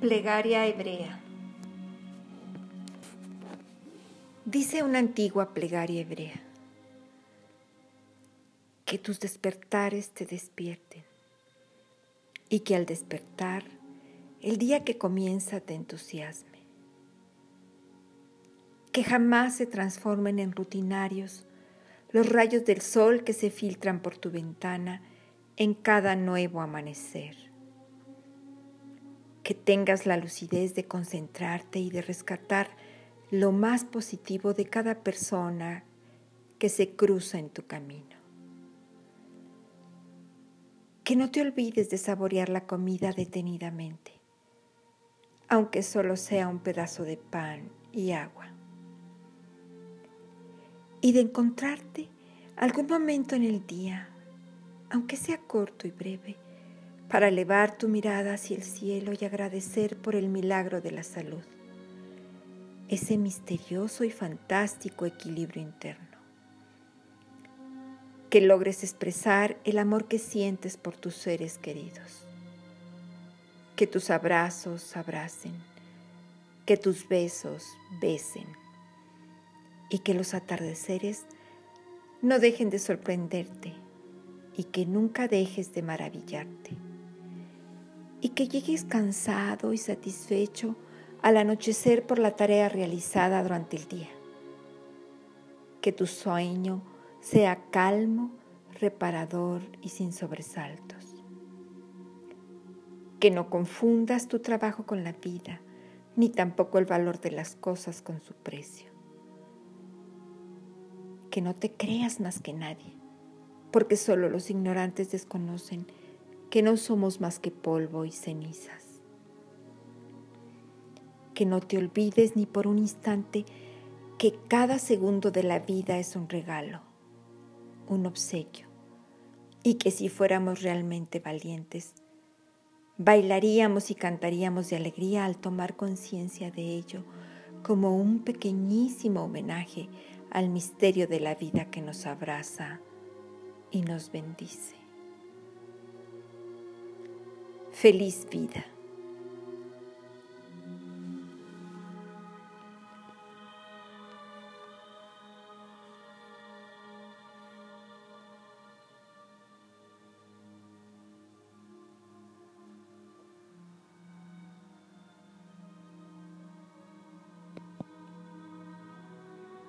Plegaria hebrea. Dice una antigua plegaria hebrea, que tus despertares te despierten y que al despertar el día que comienza te entusiasme, que jamás se transformen en rutinarios los rayos del sol que se filtran por tu ventana en cada nuevo amanecer que tengas la lucidez de concentrarte y de rescatar lo más positivo de cada persona que se cruza en tu camino. Que no te olvides de saborear la comida detenidamente, aunque solo sea un pedazo de pan y agua. Y de encontrarte algún momento en el día, aunque sea corto y breve, para elevar tu mirada hacia el cielo y agradecer por el milagro de la salud, ese misterioso y fantástico equilibrio interno. Que logres expresar el amor que sientes por tus seres queridos. Que tus abrazos abracen, que tus besos besen y que los atardeceres no dejen de sorprenderte y que nunca dejes de maravillarte y que llegues cansado y satisfecho al anochecer por la tarea realizada durante el día. Que tu sueño sea calmo, reparador y sin sobresaltos. Que no confundas tu trabajo con la vida, ni tampoco el valor de las cosas con su precio. Que no te creas más que nadie, porque solo los ignorantes desconocen que no somos más que polvo y cenizas. Que no te olvides ni por un instante que cada segundo de la vida es un regalo, un obsequio, y que si fuéramos realmente valientes, bailaríamos y cantaríamos de alegría al tomar conciencia de ello como un pequeñísimo homenaje al misterio de la vida que nos abraza y nos bendice. Feliz vida.